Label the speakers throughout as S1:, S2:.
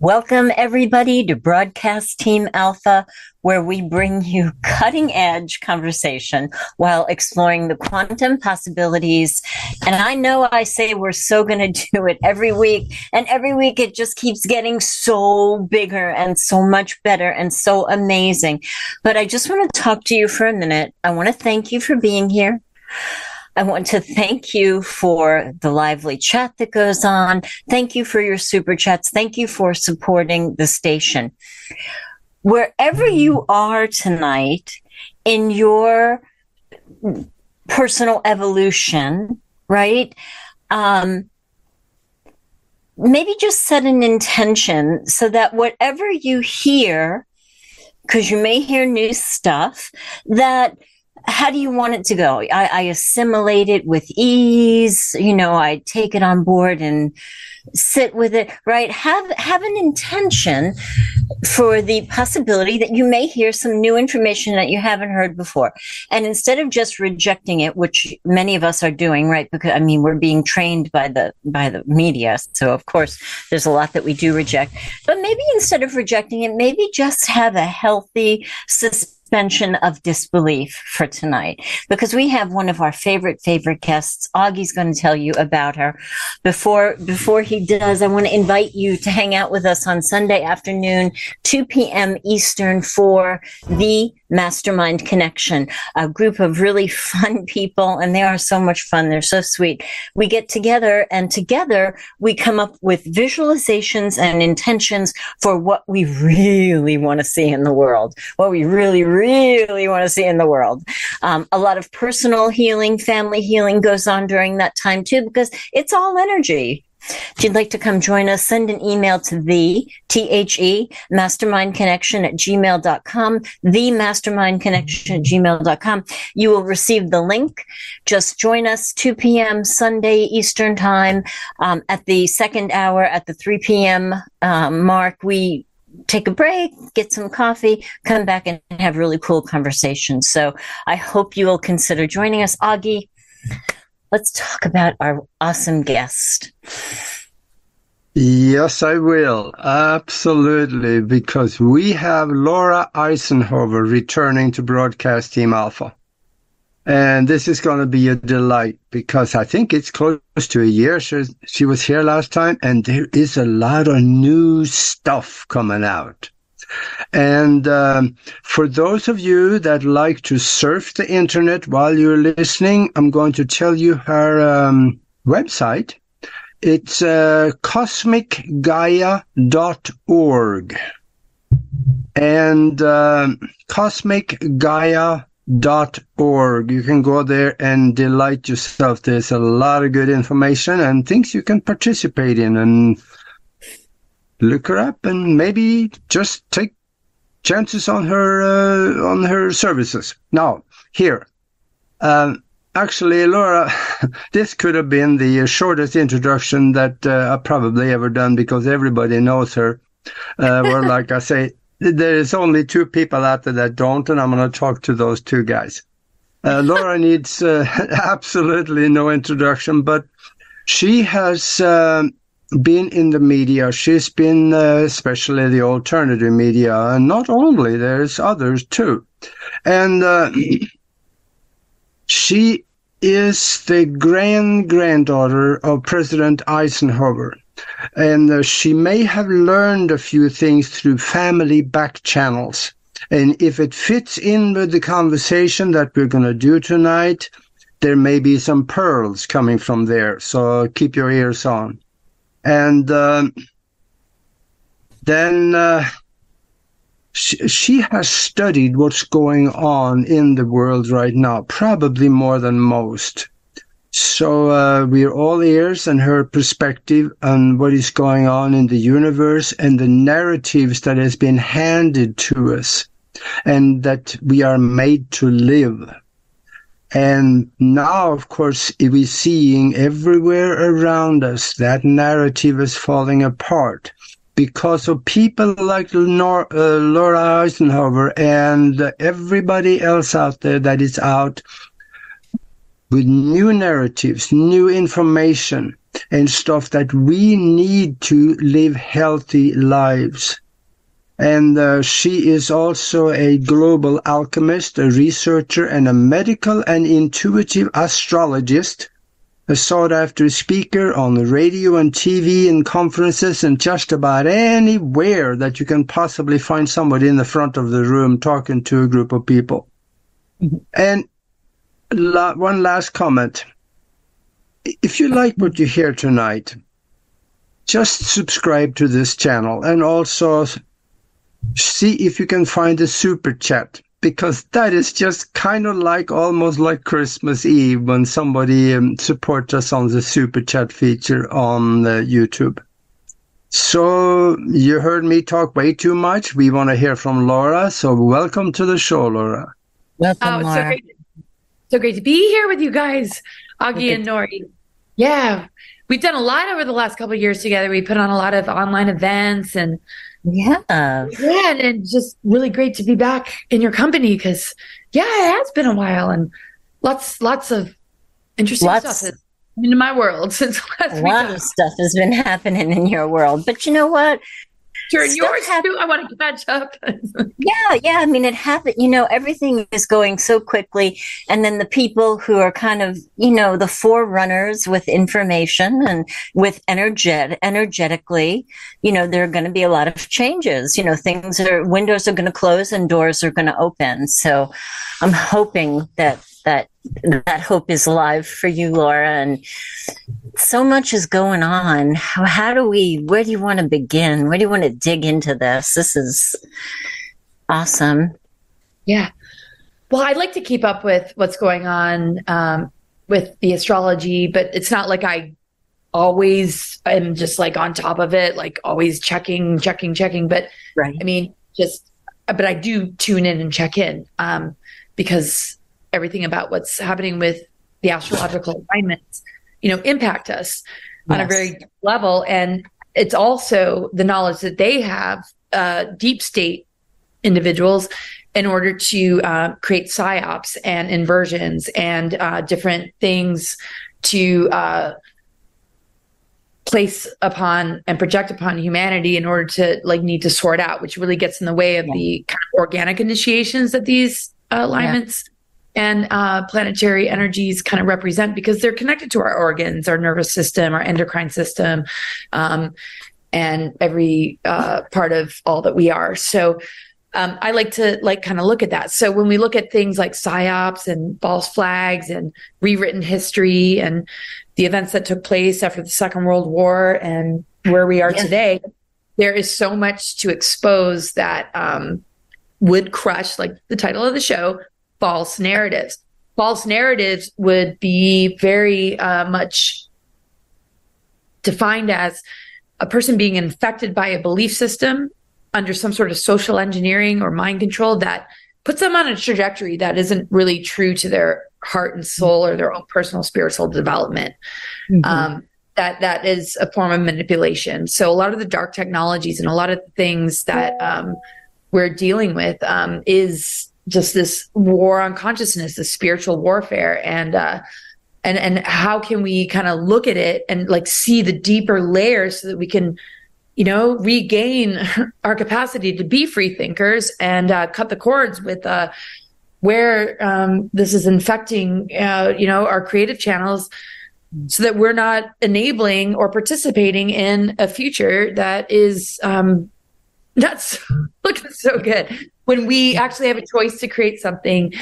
S1: Welcome, everybody, to Broadcast Team Alpha, where we bring you cutting edge conversation while exploring the quantum possibilities. And I know I say we're so going to do it every week, and every week it just keeps getting so bigger and so much better and so amazing. But I just want to talk to you for a minute. I want to thank you for being here. I want to thank you for the lively chat that goes on. Thank you for your super chats. Thank you for supporting the station. Wherever you are tonight in your personal evolution, right? Um, maybe just set an intention so that whatever you hear, because you may hear new stuff, that how do you want it to go? I, I, assimilate it with ease. You know, I take it on board and sit with it, right? Have, have an intention for the possibility that you may hear some new information that you haven't heard before. And instead of just rejecting it, which many of us are doing, right? Because, I mean, we're being trained by the, by the media. So of course, there's a lot that we do reject, but maybe instead of rejecting it, maybe just have a healthy, suspension of disbelief for tonight because we have one of our favorite favorite guests augie's going to tell you about her before before he does i want to invite you to hang out with us on sunday afternoon 2 p.m eastern for the Mastermind Connection, a group of really fun people, and they are so much fun. They're so sweet. We get together, and together we come up with visualizations and intentions for what we really want to see in the world, what we really, really want to see in the world. Um, a lot of personal healing, family healing goes on during that time too, because it's all energy. If you'd like to come join us, send an email to the T-H-E mastermind connection at gmail.com, the mastermind connection at gmail.com. You will receive the link. Just join us 2 p.m. Sunday Eastern time. Um, at the second hour at the 3 p.m. Um, mark, we take a break, get some coffee, come back and have really cool conversations. So I hope you will consider joining us. Augie, let's talk about our awesome guest.
S2: Yes, I will. Absolutely. Because we have Laura Eisenhower returning to Broadcast Team Alpha. And this is going to be a delight because I think it's close to a year. She, she was here last time and there is a lot of new stuff coming out. And um, for those of you that like to surf the internet while you're listening, I'm going to tell you her um, website. It's uh, cosmicgaia.org. And uh, cosmicgaia.org. You can go there and delight yourself. There's a lot of good information and things you can participate in and look her up and maybe just take chances on her uh, on her services. Now, here, um, actually, Laura, this could have been the shortest introduction that uh, I've probably ever done because everybody knows her. Uh, where, like I say, there is only two people out there that don't, and I'm going to talk to those two guys. Uh, Laura needs uh, absolutely no introduction, but she has um, been in the media. She's been, uh, especially the alternative media, and not only, there's others too. And uh, she is the grand granddaughter of President Eisenhower. And uh, she may have learned a few things through family back channels. And if it fits in with the conversation that we're going to do tonight, there may be some pearls coming from there. So keep your ears on. And uh, then uh, she, she has studied what's going on in the world right now, probably more than most. So uh, we're all ears and her perspective on what is going on in the universe and the narratives that has been handed to us and that we are made to live. And now, of course, we're seeing everywhere around us that narrative is falling apart because of people like Nor- uh, Laura Eisenhower and everybody else out there that is out with new narratives, new information, and stuff that we need to live healthy lives. And uh, she is also a global alchemist, a researcher, and a medical and intuitive astrologist, a sought after speaker on the radio and TV and conferences and just about anywhere that you can possibly find somebody in the front of the room talking to a group of people. Mm-hmm. And la- one last comment. If you like what you hear tonight, just subscribe to this channel and also see if you can find a super chat because that is just kind of like almost like Christmas Eve when somebody um, supports us on the super chat feature on uh, YouTube. So you heard me talk way too much. We want to hear from Laura. So welcome to the show, Laura.
S1: Welcome, oh, Laura.
S3: So great, so great to be here with you guys, Augie and Nori. Yeah, we've done a lot over the last couple years together. We put on a lot of online events and
S1: yeah.
S3: Yeah. And, and just really great to be back in your company because, yeah, it has been a while and lots, lots of interesting lots, stuff into my world since last
S1: week. A lot of stuff has been happening in your world. But you know what?
S3: Sure, yours too. I want to catch up.
S1: yeah, yeah. I mean, it happened. You know, everything is going so quickly, and then the people who are kind of, you know, the forerunners with information and with energet energetically, you know, there are going to be a lot of changes. You know, things are windows are going to close and doors are going to open. So, I'm hoping that that hope is alive for you, Laura, and so much is going on. How, how do we, where do you want to begin? Where do you want to dig into this? This is awesome.
S3: Yeah. Well, I'd like to keep up with what's going on um, with the astrology, but it's not like I always am just like on top of it, like always checking, checking, checking. But right. I mean, just, but I do tune in and check in um, because everything about what's happening with the astrological alignments you know, impact us yes. on a very level. And it's also the knowledge that they have, uh, deep state individuals in order to uh, create psyops and inversions and uh, different things to uh, place upon and project upon humanity in order to like need to sort out, which really gets in the way of yeah. the kind of organic initiations that these uh, alignments and uh, planetary energies kind of represent because they're connected to our organs, our nervous system, our endocrine system, um, and every uh, part of all that we are. So um, I like to like kind of look at that. So when we look at things like psyops and false flags and rewritten history and the events that took place after the Second World War and where we are today, there is so much to expose that um, would crush, like the title of the show, false narratives. False narratives would be very uh, much defined as a person being infected by a belief system under some sort of social engineering or mind control that puts them on a trajectory that isn't really true to their heart and soul or their own personal spiritual development. Mm-hmm. Um, that that is a form of manipulation. So a lot of the dark technologies and a lot of the things that um, we're dealing with um, is just this war on consciousness, this spiritual warfare, and uh, and and how can we kind of look at it and like see the deeper layers so that we can, you know, regain our capacity to be free thinkers and uh, cut the cords with uh, where um, this is infecting, uh, you know, our creative channels. So that we're not enabling or participating in a future that is um, that's looking so good when we actually have a choice to create something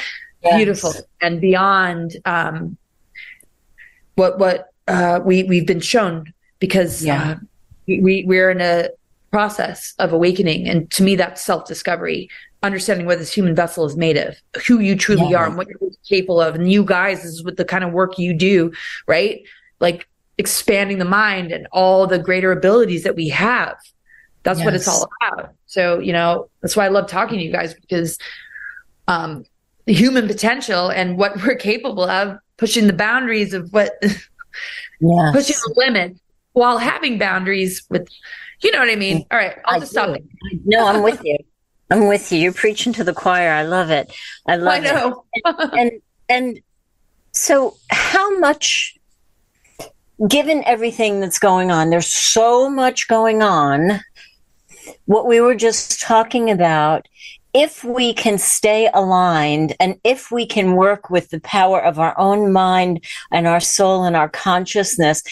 S3: yes. beautiful and beyond um, what what uh, we we've been shown because yeah. uh, we we're in a process of awakening and to me that's self-discovery understanding what this human vessel is made of who you truly yeah. are and what you're capable of and you guys is what the kind of work you do right like expanding the mind and all the greater abilities that we have that's yes. what it's all about. So, you know, that's why I love talking to you guys because um, the human potential and what we're capable of, pushing the boundaries of what, yes. pushing the limit while having boundaries with, you know what I mean? All right, I'll I just do. stop.
S1: No, I'm with you. I'm with you. You're preaching to the choir. I love it. I love I
S3: know.
S1: it. and, and and so how much given everything that's going on, there's so much going on. What we were just talking about, if we can stay aligned and if we can work with the power of our own mind and our soul and our consciousness,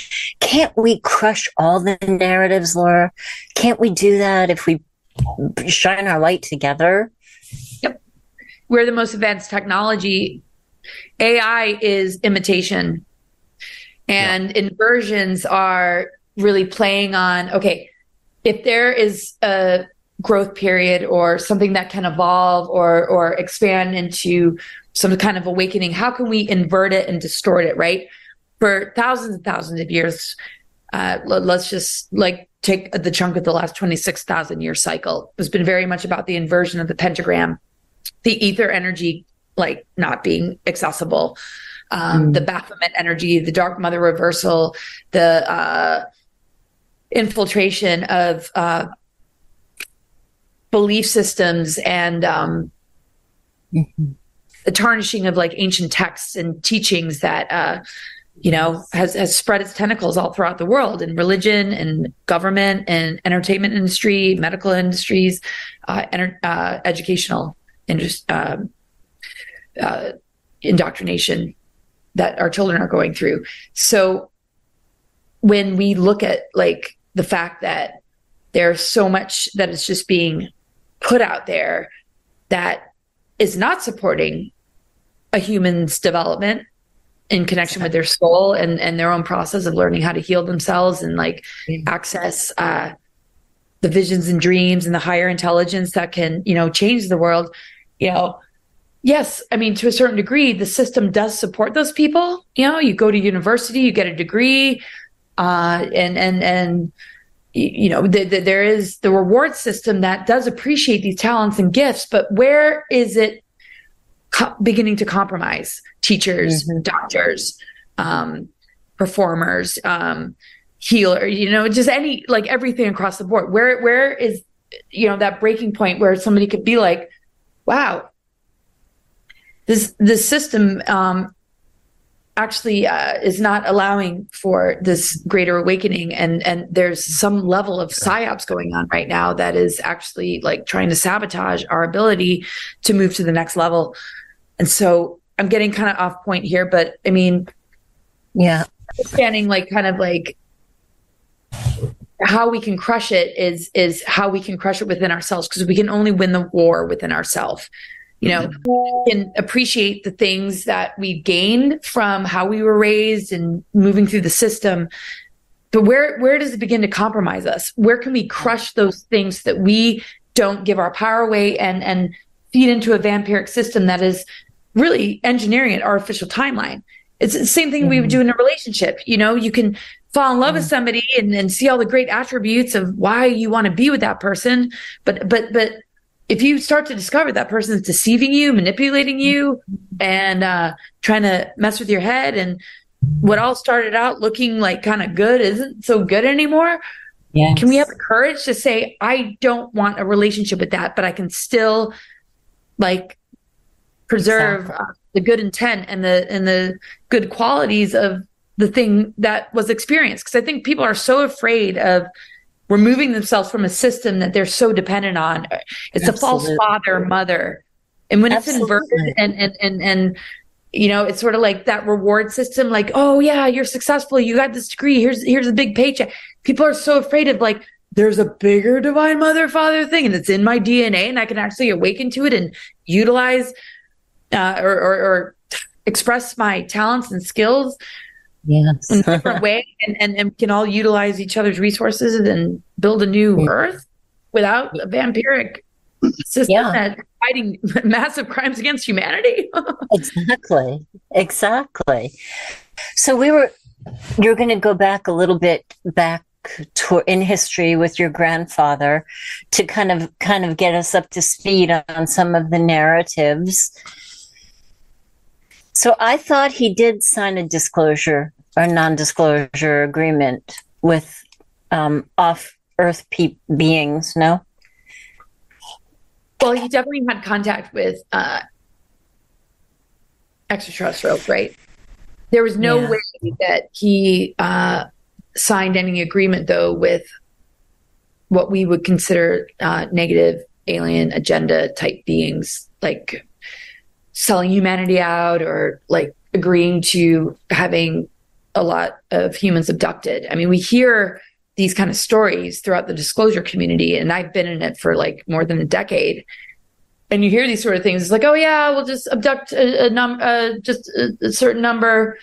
S1: can't we crush all the narratives, Laura? Can't we do that if we shine our light together?
S3: Yep. We're the most advanced technology. AI is imitation and yeah. inversions are really playing on, okay, if there is a growth period or something that can evolve or or expand into some kind of awakening how can we invert it and distort it right for thousands and thousands of years uh, let's just like take the chunk of the last 26,000 year cycle it's been very much about the inversion of the pentagram the ether energy like not being accessible um, mm. the Baphomet energy the dark mother reversal the uh, infiltration of uh, belief systems and um, mm-hmm. the tarnishing of like ancient texts and teachings that uh, you know has has spread its tentacles all throughout the world in religion and government and entertainment industry, medical industries, uh, enter, uh, educational um, uh, indoctrination that our children are going through. So when we look at like the fact that there's so much that is just being put out there that is not supporting a human's development in connection with their soul and and their own process of learning how to heal themselves and like mm-hmm. access uh the visions and dreams and the higher intelligence that can you know change the world you know yes i mean to a certain degree the system does support those people you know you go to university you get a degree uh and and and you know the, the, there is the reward system that does appreciate these talents and gifts but where is it co- beginning to compromise teachers mm-hmm. doctors um, performers um, healer you know just any like everything across the board where where is you know that breaking point where somebody could be like wow this this system um, actually uh, is not allowing for this greater awakening. And and there's some level of psyops going on right now that is actually like trying to sabotage our ability to move to the next level. And so i'm getting kind of off point here but i mean
S1: yeah.
S3: understanding like kind of like how we can crush it is is how we can crush it within ourselves because we can only win the war within ourselves you know mm-hmm. can appreciate the things that we gained from how we were raised and moving through the system but where where does it begin to compromise us where can we crush those things that we don't give our power away and and feed into a vampiric system that is really engineering an artificial timeline it's the same thing mm-hmm. we would do in a relationship you know you can fall in love mm-hmm. with somebody and, and see all the great attributes of why you want to be with that person but but but if you start to discover that person's deceiving you, manipulating you, and uh, trying to mess with your head, and what all started out looking like kind of good isn't so good anymore. Yes. Can we have the courage to say, I don't want a relationship with that, but I can still like preserve exactly. uh, the good intent and the and the good qualities of the thing that was experienced? Because I think people are so afraid of removing themselves from a system that they're so dependent on. It's Absolutely. a false father, mother. And when Absolutely. it's inverted and, and, and, and, you know, it's sort of like that reward system, like, oh yeah, you're successful. You got this degree. Here's, here's a big paycheck. People are so afraid of like, there's a bigger divine mother father thing and it's in my DNA and I can actually awaken to it and utilize, uh, or, or, or express my talents and skills
S1: yes.
S3: in a different way and, and, and can all utilize each other's resources and build a new earth without a vampiric system yeah. that's fighting massive crimes against humanity.
S1: exactly. Exactly. So we were you're going to go back a little bit back to, in history with your grandfather to kind of kind of get us up to speed on some of the narratives. So I thought he did sign a disclosure or non-disclosure agreement with um, off-Earth pe- beings. No.
S3: Well, he definitely had contact with uh, extraterrestrials, right? There was no
S1: Yeah.
S3: way that he uh, signed any agreement, though, with what we would consider uh, negative alien agenda type beings, like selling humanity out or like agreeing to having a lot of humans abducted. I mean, we hear these kind of stories throughout the disclosure community, and I've been in it for like more than a decade. And you hear these sort of things. It's like, oh yeah, we'll just abduct a, a num, uh, just a, a certain number,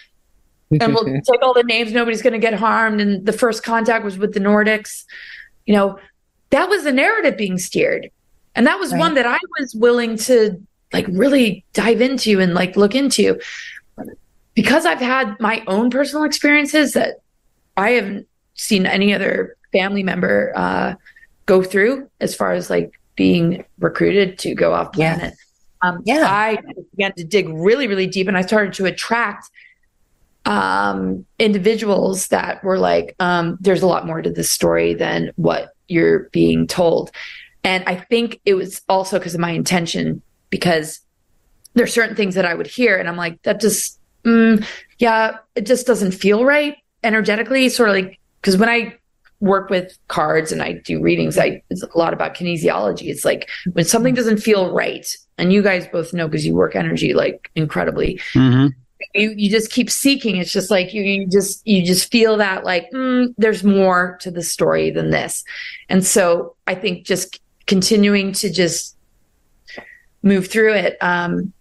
S3: and we'll take all the names. Nobody's going to get harmed. And the first contact was with the Nordics. You know, that was the narrative being steered, and that was
S1: Right.
S3: one that I was willing to like really dive into and like look into because I've had my own personal experiences that I haven't seen any other family member uh, go through as far as like being recruited to go off
S1: Yeah.
S3: planet. Um,
S1: Yeah.
S3: I began to dig really, really deep, and I started to attract um, individuals that were like, um, "There's a lot more to this story than what you're being told." And I think it was also because of my intention, because there's certain things that I would hear, and I'm like, "That just, mm, yeah, it just doesn't feel right energetically." Sort of like because when I work with cards and I do readings, I it's a lot about kinesiology. It's like when something doesn't feel right, and you guys both know because you work energy like incredibly.
S2: hmm
S3: You you just keep seeking. It's just like you, you just you just feel that like mm, there's more to the story than this, and so I think just continuing to just move through it um,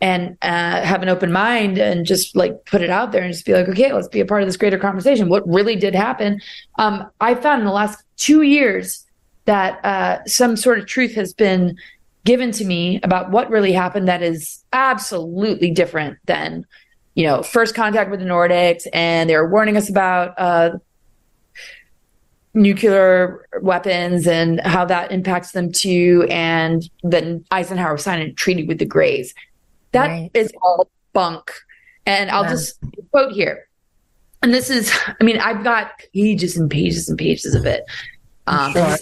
S3: and uh, have an open mind and just like put it out there and just be like, okay, let's be a part of this greater conversation. What really did happen? Um, I found in the last two years that uh, some sort of truth has been given to me about what really happened that is absolutely different than you know first contact with the nordics and they were warning us about uh, nuclear weapons and how that impacts them too and then eisenhower signed a treaty with the greys That is
S1: Right.
S3: all bunk and i'll
S1: Wow.
S3: just quote here and this is i mean i've got pages and pages and pages of it um,
S1: Sure.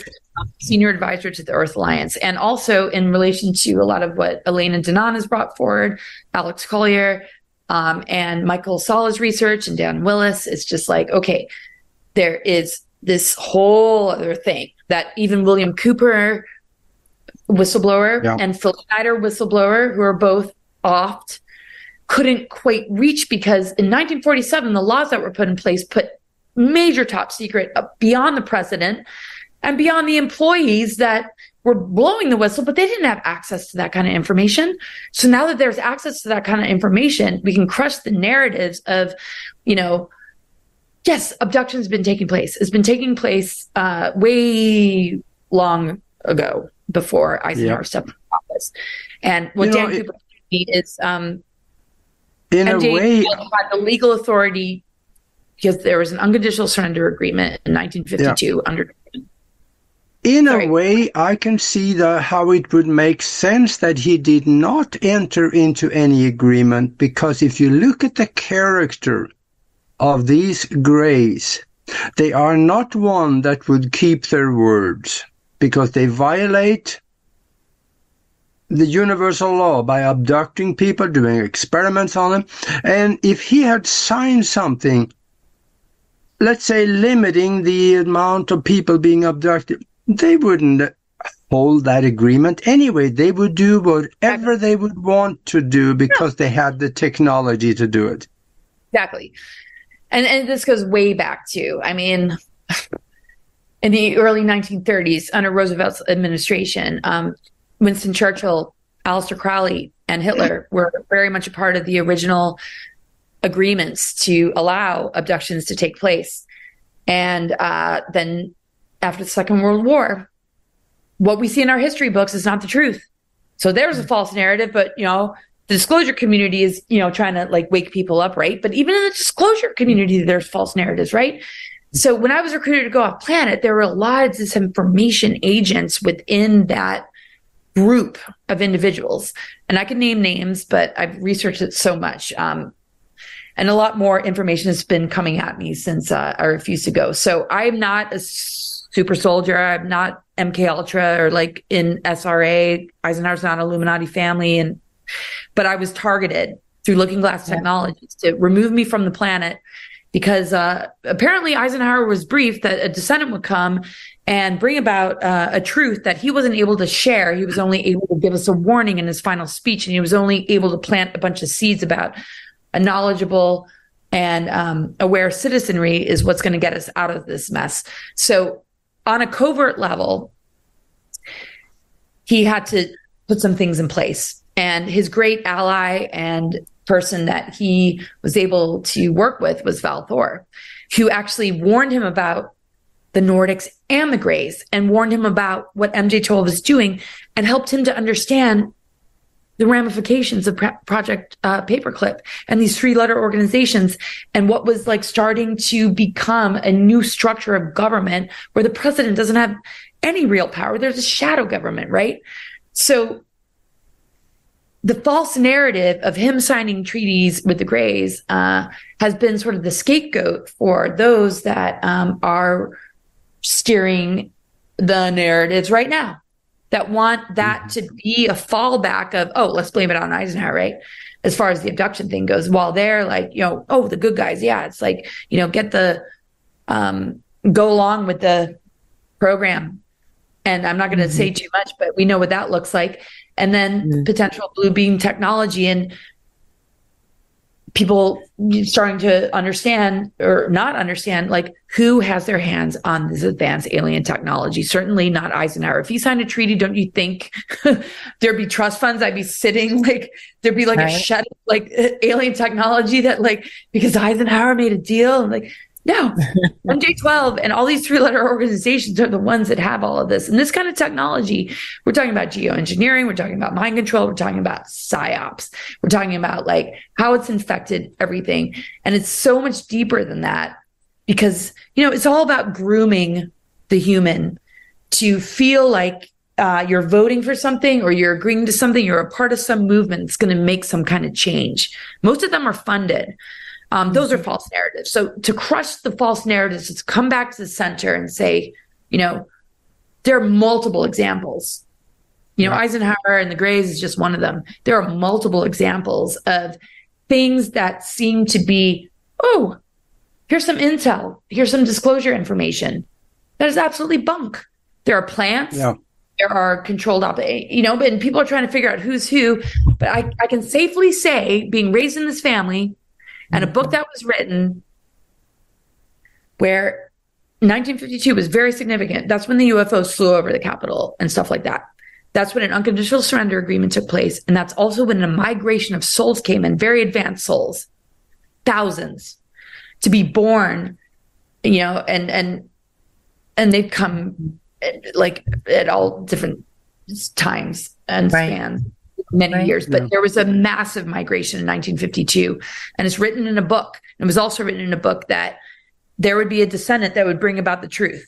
S3: senior advisor to the Earth Alliance, and also in relation to a lot of what Elena Danaan has brought forward, Alex Collier, um, and Michael Salla's research, and Dan Willis. It's just like, okay, there is this whole other thing that even William Cooper, whistleblower,
S2: Yeah.
S3: and Phil Schneider, whistleblower, who are both oft, couldn't quite reach because in 1947, the laws that were put in place put major top secret beyond the president and beyond the employees that were blowing the whistle, but they didn't have access to that kind of information. So now that there's access to that kind of information, we can crush the narratives of, you know, yes, abduction's been taking place. It's been taking place uh, way long ago before Eisenhower stepped into office. And what
S2: You
S3: Dan
S2: it-
S3: Cooper is um,
S2: In a way,
S3: had the legal authority because there was an unconditional surrender agreement in 1952 under
S2: In
S3: Sorry.
S2: a way, I can see the, how it would make sense that he did not enter into any agreement because if you look at the character of these Greys, they are not one that would keep their words because they violate the universal law by abducting people, doing experiments on them. And if he had signed something, let's say limiting the amount of people being abducted, they wouldn't hold that agreement anyway. They would do whatever they would want to do because they had the technology to do it.
S3: Exactly. And and this goes way back to, I mean, in the early 1930s under Roosevelt's administration, um, Winston Churchill, Aleister Crowley, and Hitler were very much a part of the original agreements to allow abductions to take place. And uh, then after the Second World War, what we see in our history books is not the truth. So there's a false narrative, but you know, the disclosure community is, you know, trying to like wake people up, right? But even in the disclosure community, there's false narratives, right? So when I was recruited to go off planet, there were a lot of disinformation agents within that group of individuals. And I can name names, but I've researched it so much. Um, and a lot more information has been coming at me since uh, I refused to go. So I'm not a super soldier. I'm not MK Ultra or like in SRA. Eisenhower's not Illuminati family, and but I was targeted through Looking Glass Technologies to remove me from the planet because uh, apparently Eisenhower was briefed that a descendant would come and bring about uh, a truth that he wasn't able to share. He was only able to give us a warning in his final speech, and he was only able to plant a bunch of seeds about a knowledgeable and um, aware citizenry is what's going to get us out of this mess. So, on a covert level, he had to put some things in place. And his great ally and person that he was able to work with was Val Thor, who actually warned him about the Nordics and the Greys and warned him about what MJ12 was doing and helped him to understand the ramifications of Project uh, Paperclip and these three letter organizations and what was like starting to become a new structure of government where the president doesn't have any real power. There's a shadow government, right? So the false narrative of him signing treaties with the Greys uh, has been sort of the scapegoat for those that um, are steering the narratives right now that want that mm-hmm. to be a fallback of oh let's blame it on Eisenhower right as far as the abduction thing goes while they're like you know oh the good guys yeah it's like you know get the um go along with the program and I'm not going to mm-hmm. say too much but we know what that looks like and then mm-hmm. potential blue beam technology and people starting to understand or not understand like who has their hands on this advanced alien technology? Certainly not eisenhower. If he signed a treaty don't you think there'd be trust funds? I'd be sitting like there'd be like right. a shed like alien technology that like because eisenhower made a deal and like no, MJ12 and all these three letter organizations are the ones that have all of this. And this kind of technology, we're talking about geoengineering, we're talking about mind control, we're talking about psyops, we're talking about like how it's infected everything. And it's so much deeper than that because, you know, it's all about grooming the human to feel like uh, you're voting for something or you're agreeing to something, you're a part of some movement that's going to make some kind of change. Most of them are funded. Um, those are mm-hmm. false narratives. So to crush the false narratives, to come back to the center and say, you know, there are multiple examples. You know. Eisenhower and the Greys is just one of them. There are multiple examples of things that seem to be, oh, here's some intel, here's some disclosure information. That is absolutely bunk. There are plants. Yeah. There are controlled op, you know, and people are trying to figure out who's who. But I, I can safely say, being raised in this family, and a book mm-hmm. that was written where 1952 was very significant. That's when the UFOs flew over the Capitol and stuff like that. That's when an unconditional surrender agreement took place. And that's also when a migration of souls came in, very advanced souls, thousands to be born, you know, and, and, and they've come like at all different times and right. spans many right. years, but yeah. there was a massive migration in 1952. And it's written in a book. It was also written in a book that there would be a descendant that would bring about the truth.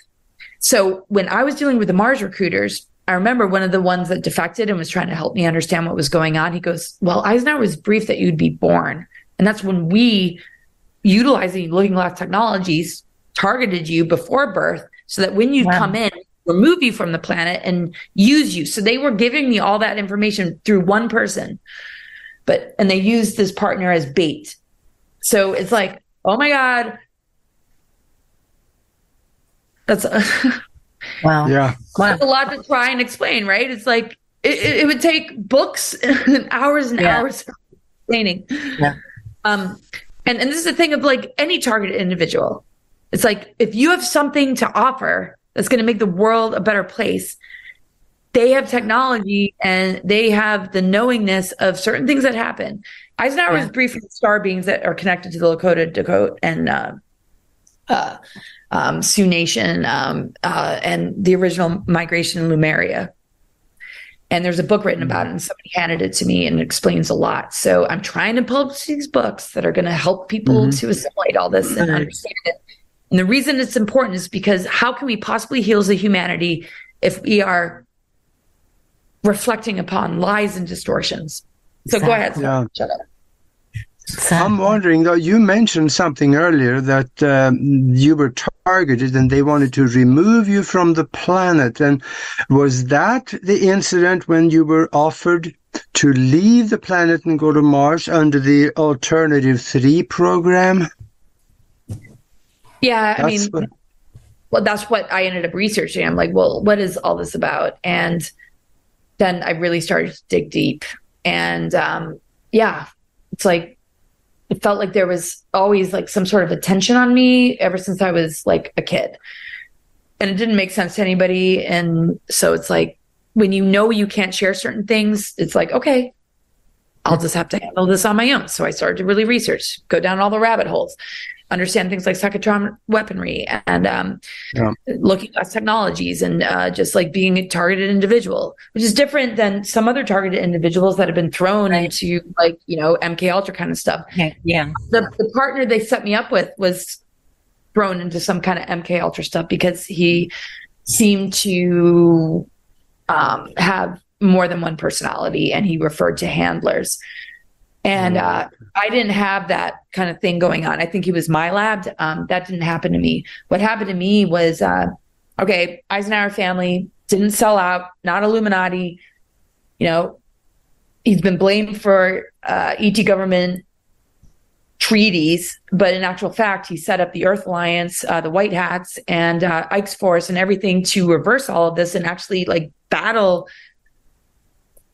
S3: So when I was dealing with the Mars recruiters, I remember one of the ones that defected and was trying to help me understand what was going on. He goes, Well, Eisenhower was briefed that you'd be born. And that's when we, utilizing looking glass technologies, targeted you before birth so that when you wow. come in, remove you from the planet and use you. So they were giving me all that information through one person, but, and they used this partner as bait. So it's like, oh my God. That's a,
S1: wow.
S2: Yeah.
S3: That's a lot to try and explain, right? It's like, it, it would take books and hours and yeah. hours explaining.
S1: Yeah.
S3: Um, and, and this is the thing of like any targeted individual. It's like if you have something to offer, that's going to make the world a better place. They have technology and they have the knowingness of certain things that happen. Eisenhower yeah. was briefing star beings that are connected to the Lakota, Dakota, and uh, uh, um, Sioux Nation um, uh, and the original migration in Lemuria. And there's a book written about it, and somebody handed it to me and it explains a lot. So I'm trying to publish these books that are going to help people mm-hmm. to assimilate all this and understand it and the reason it's important is because how can we possibly heal the humanity if we are reflecting upon lies and distortions? So go ahead. Yeah. Shut up.
S2: I'm wondering though, you mentioned something earlier that um, you were targeted and they wanted to remove you from the planet. And was that the incident when you were offered to leave the planet and go to Mars under the Alternative 3 program?
S3: Yeah, I mean,
S2: what-
S3: well, that's what I ended up researching. I'm like, well, what is all this about? And then I really started to dig deep. And um, yeah, it's like, it felt like there was always like some sort of attention on me ever since I was like a kid. And it didn't make sense to anybody. And so it's like, when you know you can't share certain things, it's like, okay, I'll just have to handle this on my own. So I started to really research, go down all the rabbit holes, understand things like psychotron weaponry and um,
S2: Yeah.
S3: looking at technologies and uh, just like being a targeted individual, which is different than some other targeted individuals that have been thrown
S1: Right.
S3: into like, you know, MK Ultra kind of stuff.
S1: Yeah.
S3: The, the partner they set me up with was thrown into some kind of MK Ultra stuff because he seemed to um, have more than one personality and he referred to handlers. And uh, I didn't have that kind of thing going on. I think he was my lab. Um, that didn't happen to me. What happened to me was uh, okay, Eisenhower family didn't sell out, not Illuminati. You know, he's been blamed for uh, ET government treaties, but in actual fact, he set up the Earth Alliance, uh, the White Hats, and uh, Ike's Force, and everything to reverse all of this and actually like battle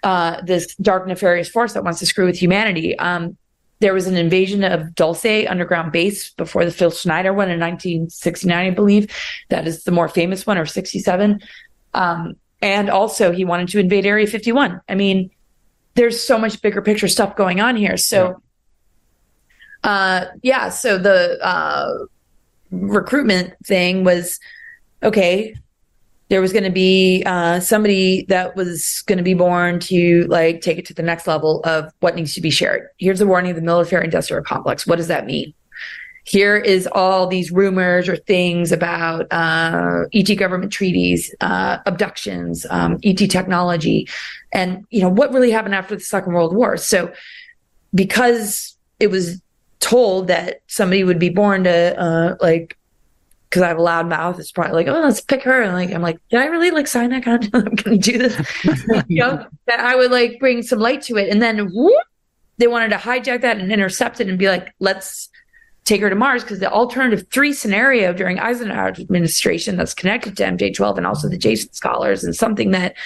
S3: uh, this dark nefarious force that wants to screw with humanity. Um, there was an invasion of Dulce underground base before the Phil Schneider one in 1969, I believe. That is the more famous one, or 67. Um, and also, he wanted to invade Area 51. I mean, there's so much bigger picture stuff going on here. So, uh, yeah. So the uh, recruitment thing was okay there was going to be uh, somebody that was going to be born to like take it to the next level of what needs to be shared. Here's a warning of the military industrial complex. What does that mean? Here is all these rumors or things about uh, ET government treaties, uh, abductions, um, ET technology, and you know what really happened after the Second World War. So, because it was told that somebody would be born to uh, like because I have a loud mouth, it's probably like, oh, let's pick her. And like, I'm like, did I really like sign that contract? I'm going to do this. you know, that I would like bring some light to it. And then whoop, they wanted to hijack that and intercept it and be like, let's take her to Mars because the alternative three scenario during Eisenhower's administration that's connected to MJ12 and also the Jason scholars and something that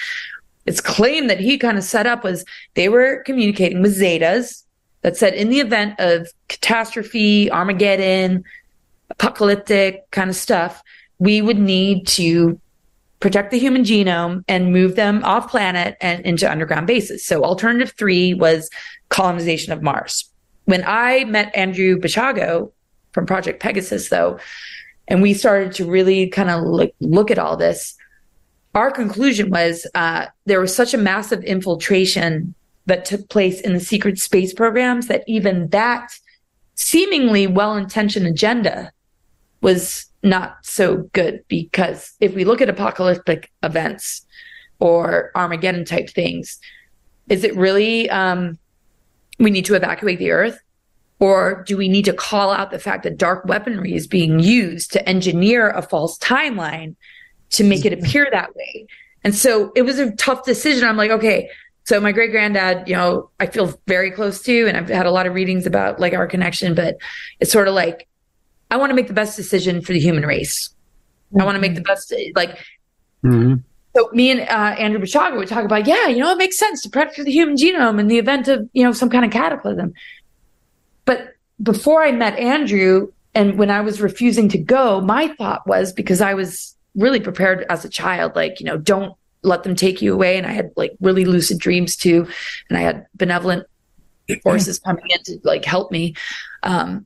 S3: it's claimed that he kind of set up was they were communicating with Zetas that said in the event of catastrophe, Armageddon, apocalyptic kind of stuff, we would need to protect the human genome and move them off planet and into underground bases. So alternative three was colonization of Mars. When I met Andrew Basiago from Project Pegasus, though, and we started to really kind of look, look at all this, our conclusion was uh, there was such a massive infiltration that took place in the secret space programs that even that seemingly well-intentioned agenda was not so good because if we look at apocalyptic events or Armageddon type things, is it really um, we need to evacuate the earth? Or do we need to call out the fact that dark weaponry is being used to engineer a false timeline to make it appear that way? And so it was a tough decision. I'm like, okay, so my great granddad, you know, I feel very close to, and I've had a lot of readings about like our connection, but it's sort of like I want to make the best decision for the human race. I want to make the best, like,
S2: Mhm.
S3: so me and uh, Andrew Basiago would talk about, yeah, you know, it makes sense to protect the human genome in the event of, you know, some kind of cataclysm. But before I met Andrew and when I was refusing to go, my thought was because I was really prepared as a child, like, you know, don't let them take you away. And I had like really lucid dreams too. And I had benevolent forces coming in to like help me. Um,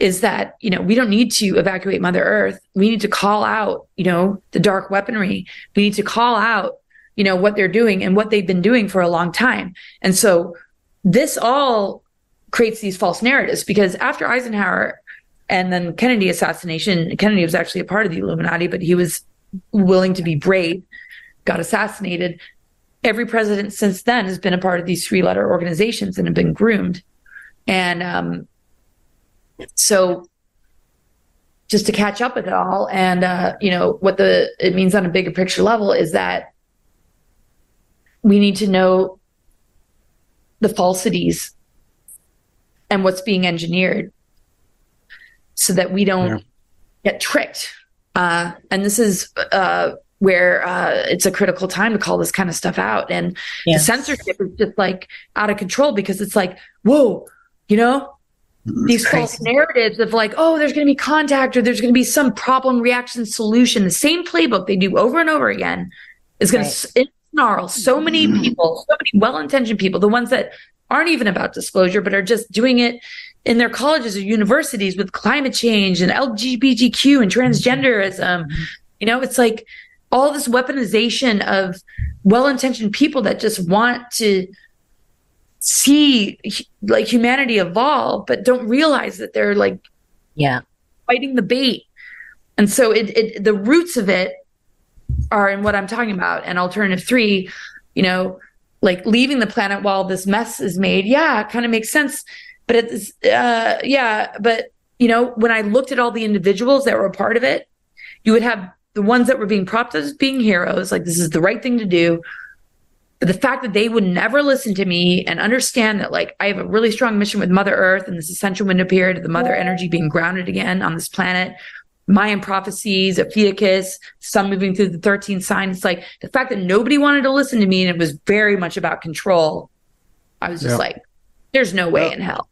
S3: is that you know we don't need to evacuate mother earth. We need to call out you know the dark weaponry. We need to call out you know what they're doing and what they've been doing for a long time. And so this all creates these false narratives because after eisenhower and then kennedy assassination kennedy was actually a part of the illuminati but he was willing to be brave got assassinated. Every president since then has been a part of these three letter organizations and have been groomed. And um so just to catch up with it all and uh, you know what the it means on a bigger picture level is that we need to know the falsities and what's being engineered so that we don't yeah. get tricked. Uh, and this is uh, where uh, it's a critical time to call this kind of stuff out. And yes. the censorship is just like out of control because it's like, whoa, you know, these false narratives of like, oh, there's going to be contact or there's going to be some problem reaction solution. The same playbook they do over and over again is going right. to snarl so many mm. people, so many well intentioned people, the ones that aren't even about disclosure, but are just doing it in their colleges or universities with climate change and LGBTQ and transgenderism. Mm-hmm. You know, it's like all this weaponization of well intentioned people that just want to see like humanity evolve, but don't realize that they're like,
S1: yeah,
S3: fighting the bait. And so it, it the roots of it are in what I'm talking about. And alternative three, you know, like leaving the planet while this mess is made. Yeah, it kind of makes sense. But it's, uh, yeah, but you know, when I looked at all the individuals that were a part of it, you would have the ones that were being propped as being heroes, like this is the right thing to do, but the fact that they would never listen to me and understand that, like, I have a really strong mission with Mother Earth and this essential window period of the mother energy being grounded again on this planet, Mayan prophecies, Ophiuchus, sun moving through the 13th sign. It's like the fact that nobody wanted to listen to me and it was very much about control. I was just like, there's no way in hell.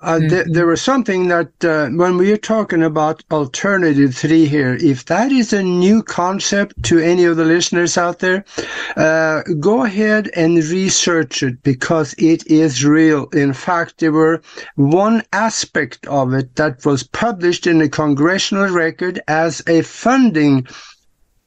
S2: Uh, th- there was something that uh, when we are talking about alternative three here, if that is a new concept to any of the listeners out there, uh, go ahead and research it because it is real. In fact, there were one aspect of it that was published in the congressional record as a funding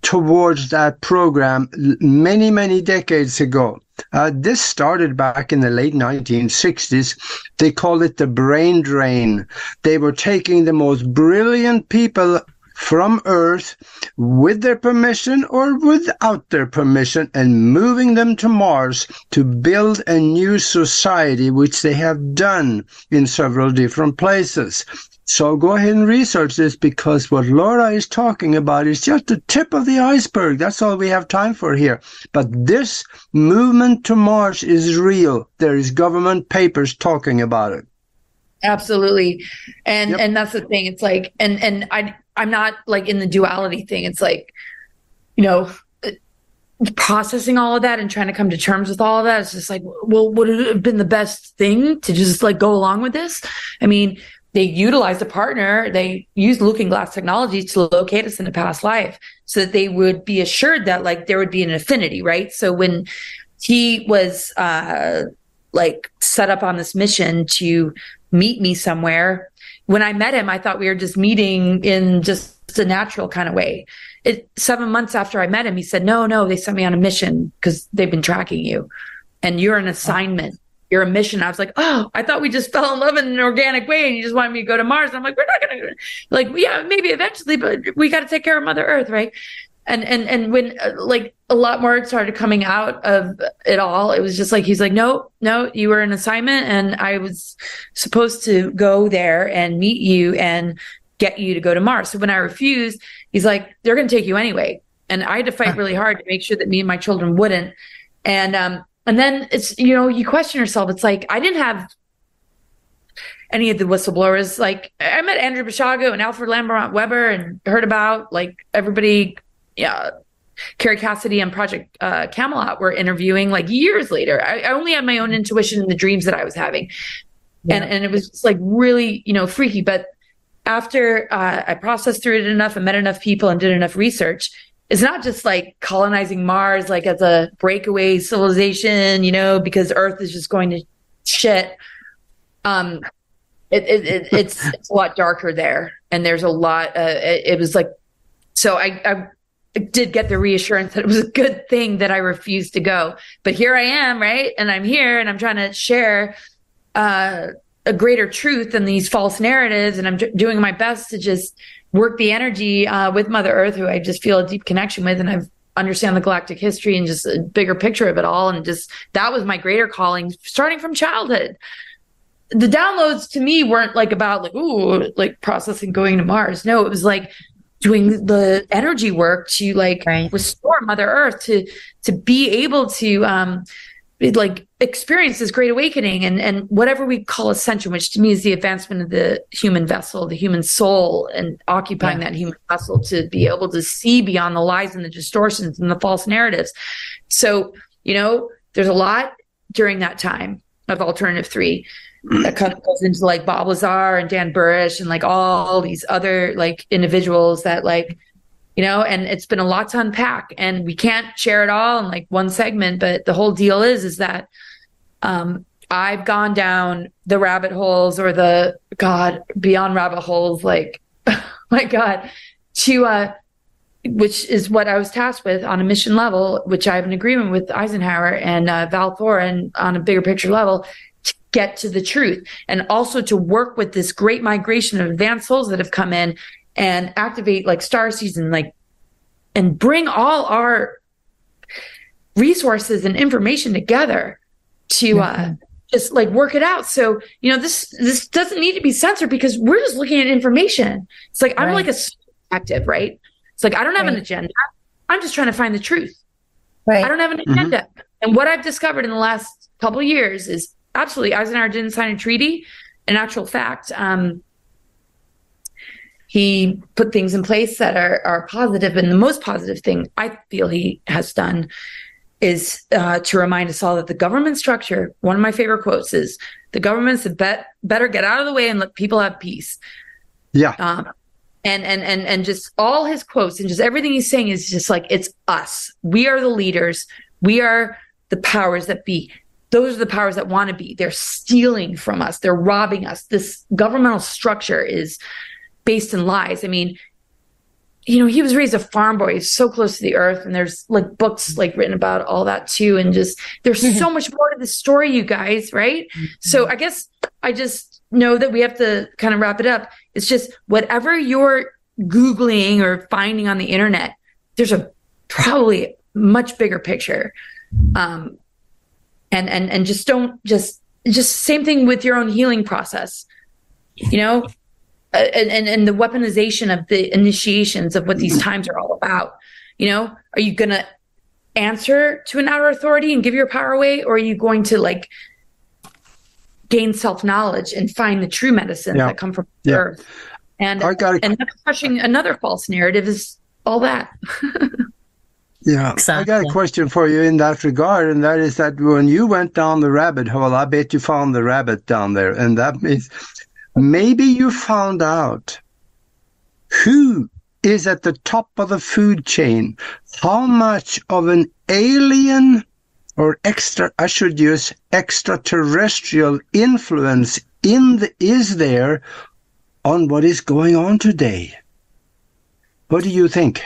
S2: towards that program many, many decades ago. Uh, this started back in the late 1960s. They called it the brain drain. They were taking the most brilliant people from Earth with their permission or without their permission and moving them to Mars to build a new society, which they have done in several different places. So go ahead and research this because what Laura is talking about is just the tip of the iceberg. That's all we have time for here. But this movement to Mars is real. There is government papers talking about it.
S3: Absolutely. And yep. and that's the thing. It's like and and I I'm not like in the duality thing. It's like you know, processing all of that and trying to come to terms with all of that. It's just like, well, would it have been the best thing to just like go along with this? I mean, they utilized a partner. They used looking glass technology to locate us in a past life so that they would be assured that like there would be an affinity, right? So when he was, uh, like set up on this mission to meet me somewhere. When I met him, I thought we were just meeting in just a natural kind of way. It seven months after I met him, he said, No, no, they sent me on a mission because they've been tracking you and you're an assignment you're a mission. I was like, oh, I thought we just fell in love in an organic way and you just wanted me to go to Mars. And I'm like, we're not going to, like, yeah, maybe eventually, but we got to take care of Mother Earth, right? And and and when uh, like a lot more started coming out of it all, it was just like he's like, no, no, you were an assignment, and I was supposed to go there and meet you and get you to go to Mars. So when I refused, he's like, they're going to take you anyway, and I had to fight really hard to make sure that me and my children wouldn't. And um, and then it's, you know, you question yourself. It's like, I didn't have any of the whistleblowers. Like, I met Andrew Basiago and Alfred Lambremont Webre and heard about like everybody, yeah, Kerry Cassidy and Project uh, Camelot were interviewing like years later. I, I, only had my own intuition and the dreams that I was having. Yeah. And, and it was like really, you know, freaky. But after uh, I processed through it enough and met enough people and did enough research, it's not just like colonizing Mars like as a breakaway civilization, you know, because Earth is just going to shit. Um, it, it, it it's it's a lot darker there, and there's a lot. Uh, it, it was like, so I, I did get the reassurance that it was a good thing that I refused to go, but here I am, right, and I'm here, and I'm trying to share. Uh, a greater truth than these false narratives and i'm doing my best to just work the energy uh, with Mother Earth, who I just feel a deep connection with, and I've understand the galactic history and just a bigger picture of it all. And just that was my greater calling, starting from childhood. The downloads to me weren't like about like ooh like processing going to Mars. No, it was like doing the energy work to like right. restore Mother Earth to to be able to um like experience this great awakening and and whatever we call ascension which to me is the advancement of the human vessel the human soul and occupying yeah. that human vessel to be able to see beyond the lies and the distortions and the false narratives so you know there's a lot during that time of alternative 3 that kind of goes into like Bob Lazar and Dan Burisch and like all these other like individuals that like you know, and it's been a lot to unpack and we can't share it all in like one segment, but the whole deal is, is that, um, I've gone down the rabbit holes or the God beyond rabbit holes, like, my God, to, uh, which is what I was tasked with on a mission level, which I have an agreement with Eisenhower and uh, Val Thor and on a bigger picture level to get to the truth and also to work with this great migration of advanced souls that have come in and activate like star season, like, and bring all our resources and information together to, uh, mm-hmm. just like work it out. So, you know, this, this doesn't need to be censored because we're just looking at information. It's like, I'm like a detective, right? It's like, I don't have right. an agenda. I'm just trying to find the truth. Right. I don't have an mm-hmm. agenda. Mm-hmm. And what I've discovered in the last couple years is absolutely Eisenhower didn't sign a treaty. In actual fact, um, he put things in place that are, are positive. And the most positive thing I feel he has done is uh, to remind us all that the government structure, one of my favorite quotes is the government's bet, better get out of the way and let people have peace.
S2: Yeah.
S3: Um, and, and, and, and just all his quotes and just everything he's saying is just like, it's us. We are the leaders. We are the powers that be. Those are the powers that want to be. They're stealing from us. They're robbing us. This governmental structure is based in lies. I mean, you know, he was raised a farm boy, he's so close to the earth, and there's like books like written about all that too. And just there's mm-hmm. so much more to the story, you guys, right? Mm-hmm. So I guess I just know that we have to kind of wrap it up. It's just whatever you're Googling or finding on the internet, there's a probably much bigger picture. Um and and and just don't just just same thing with your own healing process. You know, uh, and, and the weaponization of the initiations of what these times are all about. You know, are you going to answer to an outer authority and give your power away, or are you going to like gain self knowledge and find the true medicines yeah. that come from yeah. earth? And I got and crushing another false narrative is all that.
S2: Yeah, exactly. I got a question for you in that regard, and that is that when you went down the rabbit hole, I bet you found the rabbit down there, and that means Maybe you found out who is at the top of the food chain, how much of an alien or extra, I should use extraterrestrial influence in the, is there on what is going on today. What do you think?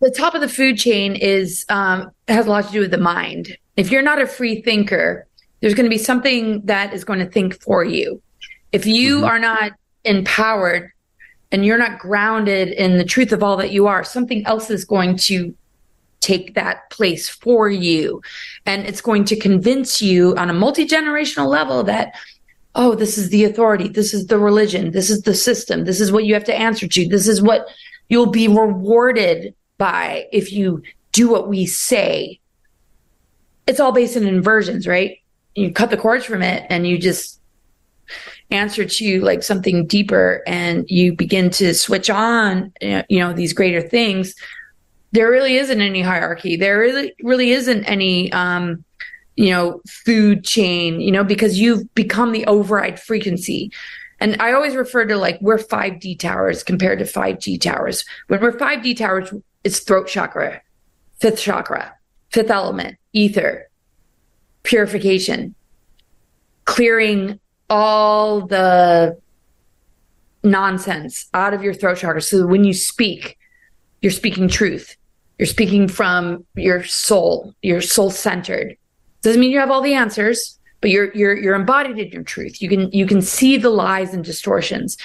S3: The top of the food chain is um, has a lot to do with the mind. If you're not a free thinker, there's going to be something that is going to think for you. If you mm-hmm. are not empowered and you're not grounded in the truth of all that you are, something else is going to take that place for you. And it's going to convince you on a multi generational level that, oh, this is the authority. This is the religion. This is the system. This is what you have to answer to. This is what you'll be rewarded by if you do what we say. It's all based in inversions, right? You cut the cords from it and you just answer to like something deeper and you begin to switch on you know these greater things there really isn't any hierarchy. There really really isn't any um you know food chain you know because you've become the override frequency. And i always refer to like we're 5d towers compared to 5g towers. When we're 5d towers it's throat chakra fifth chakra fifth element ether purification clearing all the nonsense out of your throat chakra. So when you speak, you're speaking truth. You're speaking from your soul. You're soul centered. Doesn't mean you have all the answers, but you're you're you're embodied in your truth. You can you can see the lies and distortions.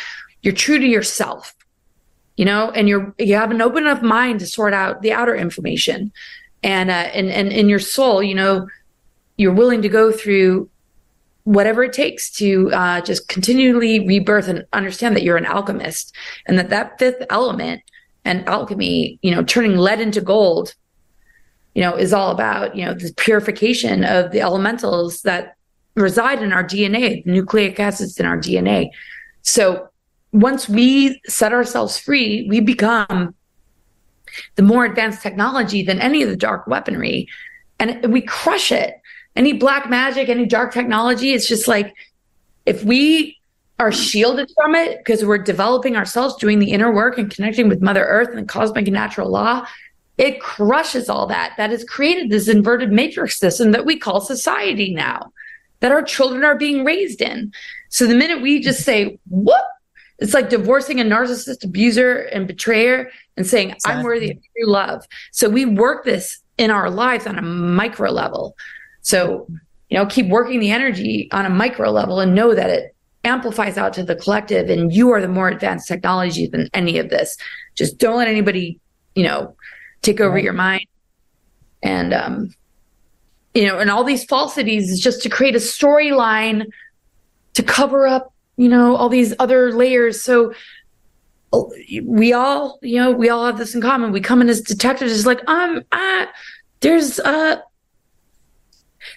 S3: You're true to yourself, you know, and you're you have an open enough mind to sort out the outer information, and uh, and and in your soul, you know, you're willing to go through whatever it takes to uh, just continually rebirth and understand that you're an alchemist and that that fifth element and alchemy, you know, turning lead into gold, you know, is all about, you know, the purification of the elementals that reside in our DNA, the nucleic acids in our DNA. So once we set ourselves free, we become the more advanced technology than any of the dark weaponry. And we crush it. Any black magic, any dark technology, it's just like if we are shielded from it because we're developing ourselves, doing the inner work and connecting with Mother Earth and cosmic and natural law, it crushes all that. That has created this inverted matrix system that we call society now, that our children are being raised in. So the minute we just say, whoop, it's like divorcing a narcissist abuser and betrayer and saying, exactly. I'm worthy of true love. So we work this in our lives on a micro level. So, you know, keep working the energy on a micro level and know that it amplifies out to the collective and you are the more advanced technology than any of this. Just don't let anybody, you know, take over right. your mind. And um, you know, and all these falsities is just to create a storyline to cover up, you know, all these other layers. So we all, you know, we all have this in common. We come in as detectives, it's like, um, uh, there's uh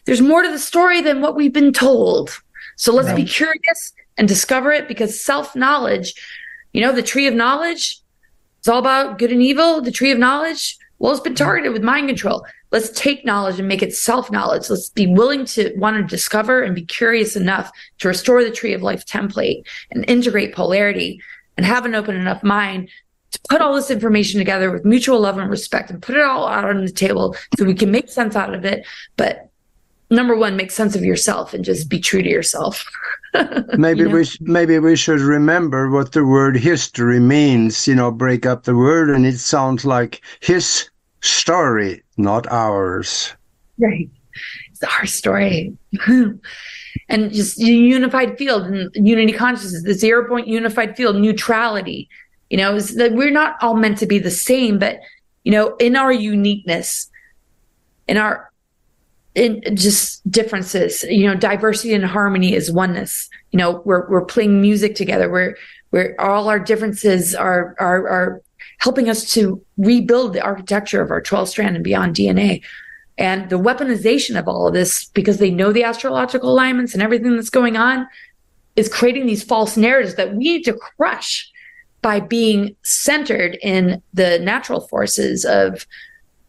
S3: there's more to the story than what we've been told. So let's right. be curious and discover it because self knowledge, you know, the tree of knowledge is all about good and evil. The tree of knowledge, well, it's been targeted with mind control. Let's take knowledge and make it self knowledge. Let's be willing to want to discover and be curious enough to restore the tree of life template and integrate polarity and have an open enough mind to put all this information together with mutual love and respect and put it all out on the table so we can make sense out of it. But number one, make sense of yourself and just be true to yourself.
S2: maybe you know? we sh- maybe we should remember what the word history means. You know, break up the word, and it sounds like his story, not ours.
S3: Right, it's our story. and just unified field and unity consciousness, the zero point unified field, neutrality. You know, is that we're not all meant to be the same, but you know, in our uniqueness, in our in just differences you know diversity and harmony is oneness. You know we're we're playing music together. We're we're all our differences are are are helping us to rebuild the architecture of our 12 strand and beyond dna and the weaponization of all of this because they know the astrological alignments and everything that's going on is creating these false narratives that we need to crush by being centered in the natural forces of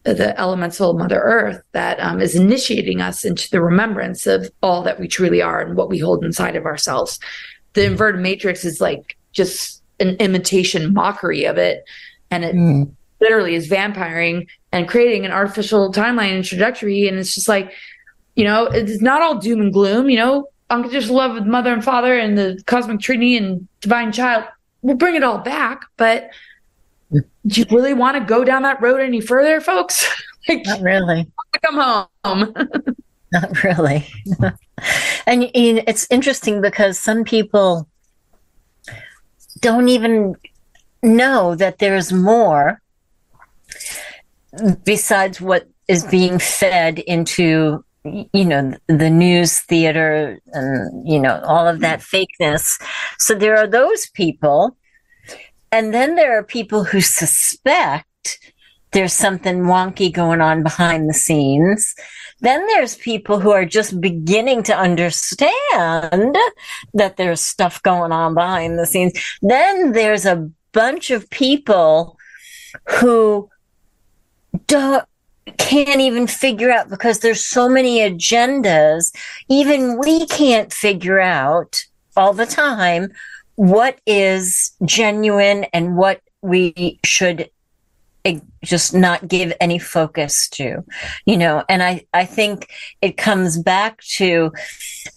S3: the elemental Mother Earth that um, is initiating us into the remembrance of all that we truly are and what we hold inside of ourselves. The mm. inverted matrix is like just an imitation mockery of it. And it mm. literally is vampiring and creating an artificial timeline and trajectory. And it's just like, you know, it's not all doom and gloom, you know, unconditional love with mother and father and the cosmic trinity and divine child. We'll bring it all back, but do you really want to go down that road any further, folks?
S1: like, Not really.
S3: Come home.
S1: Not really. and, and it's interesting because some people don't even know that there's more besides what is being fed into you know the news theater and you know all of that fakeness so there are those people and then there are people who suspect there's something wonky going on behind the scenes. Then there's people who are just beginning to understand that there's stuff going on behind the scenes. Then there's a bunch of people who don't can't even figure out because there's so many agendas even we can't figure out all the time what is genuine and what we should eh, just not give any focus to you know? And i i think it comes back to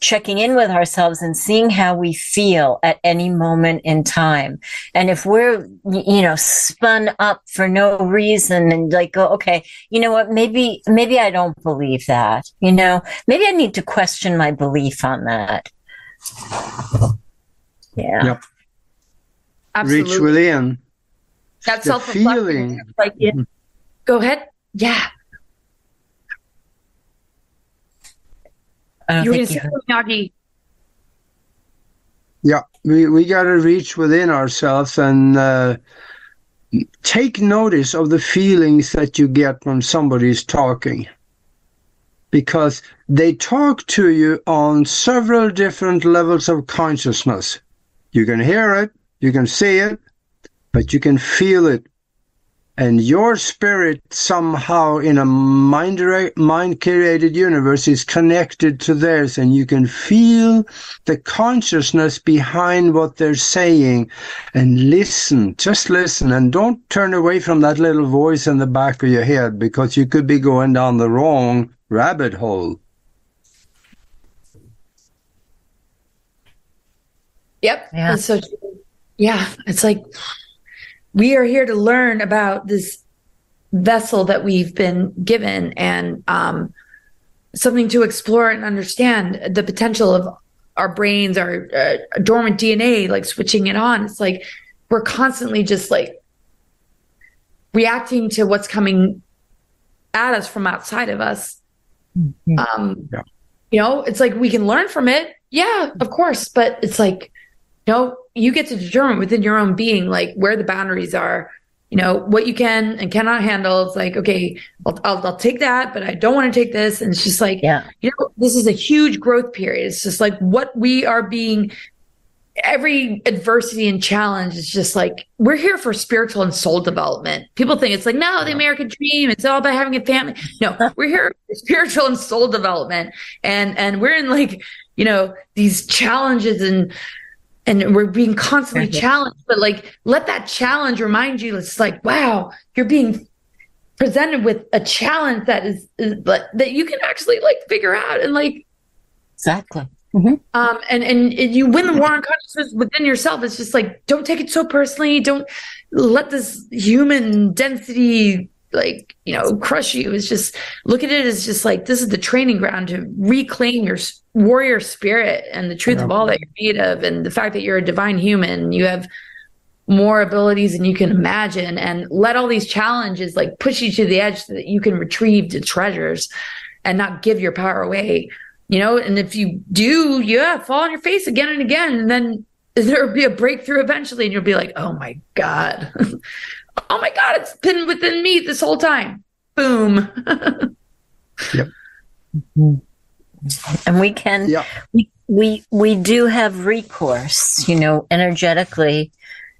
S1: checking in with ourselves and seeing how we feel at any moment in time. And if we're you know spun up for no reason and like go okay you know what? Maybe maybe i don't believe that you know? Maybe i need to question my belief on that yeah. Yep.
S2: Absolutely. Reach within.
S3: That self feeling. Like it. Mm-hmm. Go ahead. Yeah.
S1: you were going to.
S2: Yeah, we, we got to reach within ourselves and uh, take notice of the feelings that you get when somebody's talking because they talk to you on several different levels of consciousness. You can hear it, you can see it, but you can feel it. And your spirit somehow in a mind, mind created universe is connected to theirs and you can feel the consciousness behind what they're saying and listen, just listen and don't turn away from that little voice in the back of your head because you could be going down the wrong rabbit hole.
S3: Yep. Yeah. so yeah, it's like we are here to learn about this vessel that we've been given and um, something to explore and understand the potential of our brains, our uh, dormant DNA, like switching it on. It's like we're constantly just like reacting to what's coming at us from outside of us Mm-hmm. Um, yeah. You know, it's like we can learn from it. Yeah, of course. But it's like, know, you get to determine within your own being, like where the boundaries are, you know, what you can and cannot handle. It's like, okay, I'll, I'll, I'll take that, but I don't want to take this. And it's just like, yeah. you know, this is a huge growth period. It's just like what we are being every adversity and challenge is just like we're here for spiritual and soul development. People think it's like no, the American dream. It's all about having a family. No, we're here for spiritual and soul development, and and we're in like you know these challenges and and we're being constantly challenged. But like let that challenge remind you. It's like wow, you're being presented with a challenge that is, is that you can actually like figure out and like
S1: exactly
S3: Mm-hmm. Um, and, and you win the war on consciousness within yourself. It's just like, don't take it so personally. Don't let this human density, like, you know, crush you. It's just look at it as just like, this is the training ground to reclaim your warrior spirit and the truth yeah. of all that you're made of. And the fact that you're a divine human, you have more abilities than you can imagine and let all these challenges like push you to the edge so that you can retrieve the treasures and not give your power away you know, and if you do, yeah, fall on your face again and again, and then there'll be a breakthrough eventually, and you'll be like, oh my God. oh my God, it's been within me this whole time. Boom.
S2: yep.
S1: And we can, yep. we, we, we do have recourse, you know, energetically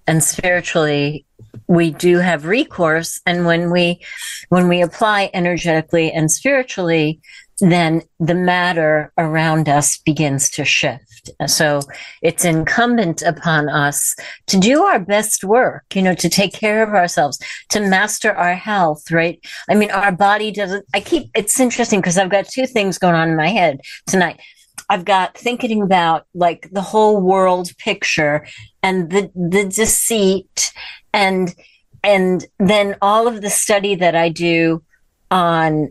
S1: and spiritually we do have recourse and when we when we apply energetically and spiritually then the matter around us begins to shift. So it's incumbent upon us to do our best work, you know, to take care of ourselves, to master our health, right? I mean, our body doesn't, I keep, it's interesting because I've got two things going on in my head tonight. I've got thinking about like the whole world picture and the, the deceit and, and then all of the study that I do on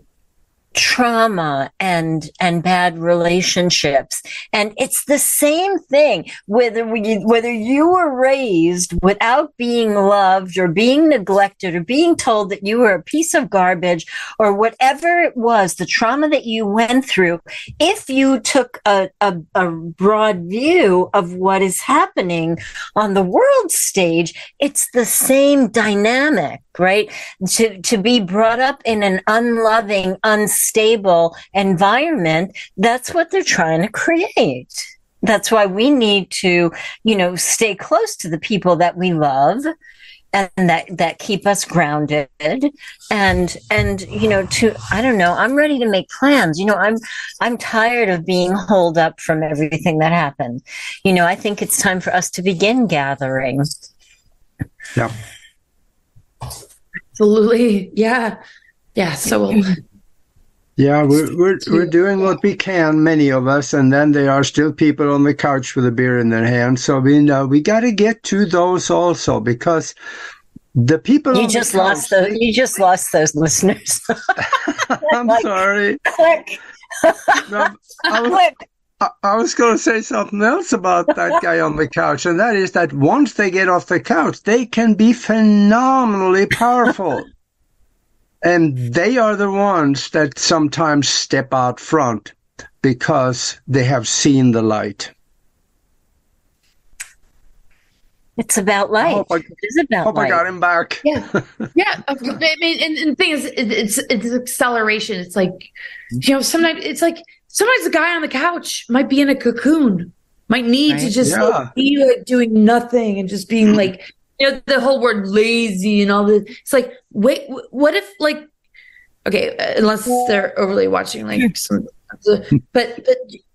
S1: trauma and and bad relationships and it's the same thing whether we whether you were raised without being loved or being neglected or being told that you were a piece of garbage or whatever it was the trauma that you went through if you took a, a, a broad view of what is happening on the world stage it's the same dynamic right? To, to be brought up in an unloving, unstable environment, that's what they're trying to create. That's why we need to, you know, stay close to the people that we love and that that keep us grounded and and you know to i don't know i'm ready to make plans you know i'm i'm tired of being holed up from everything that happened you know i think it's time for us to begin gathering
S2: yeah
S3: Absolutely. Yeah. Yeah. So
S2: yeah, we're, we're, we're doing what we can, many of us, and then there are still people on the couch with a beer in their hand. So we know we got to get to those also because the people
S1: you just lost those. You just lost those listeners.
S2: I'm like, sorry. Click. no, I was, click. I was going to say something else about that guy on the couch, and that is that once they get off the couch, they can be phenomenally powerful. And they are the ones that sometimes step out front because they have seen the light.
S1: It's about oh life.
S2: hope I-
S1: it is about
S2: Hope I got him back.
S3: Yeah, yeah. I mean, and, and the thing is, it, it's it's acceleration. It's like, you know, sometimes it's like sometimes the guy on the couch might be in a cocoon, might need to just
S2: Yeah.
S3: like, be like doing nothing and just being like, you know, the whole word lazy and all this. It's like, wait, what if like, okay, uh, unless they're overly watching like some, but but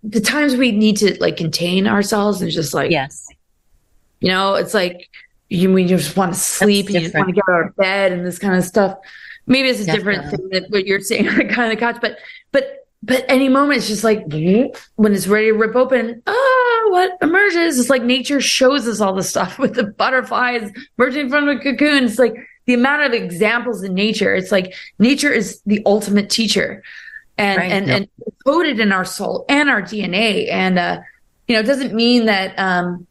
S3: the times we need to like contain ourselves and just like
S1: Yes.
S3: you know, it's like you we just want to sleep and you just want to get out of bed and this kind of stuff. Maybe it's a different thing that what you're saying, on the kind of couch, but but but any moment it's just like when it's ready to rip open, ah, what emerges? It's like nature shows us all the stuff with the butterflies emerging from the cocoon. It's like the amount of examples in nature. It's like nature is the ultimate teacher. And
S1: Right.
S3: and
S2: Yep.
S3: and coded in our soul and our DNA. And uh, you know, it doesn't mean that um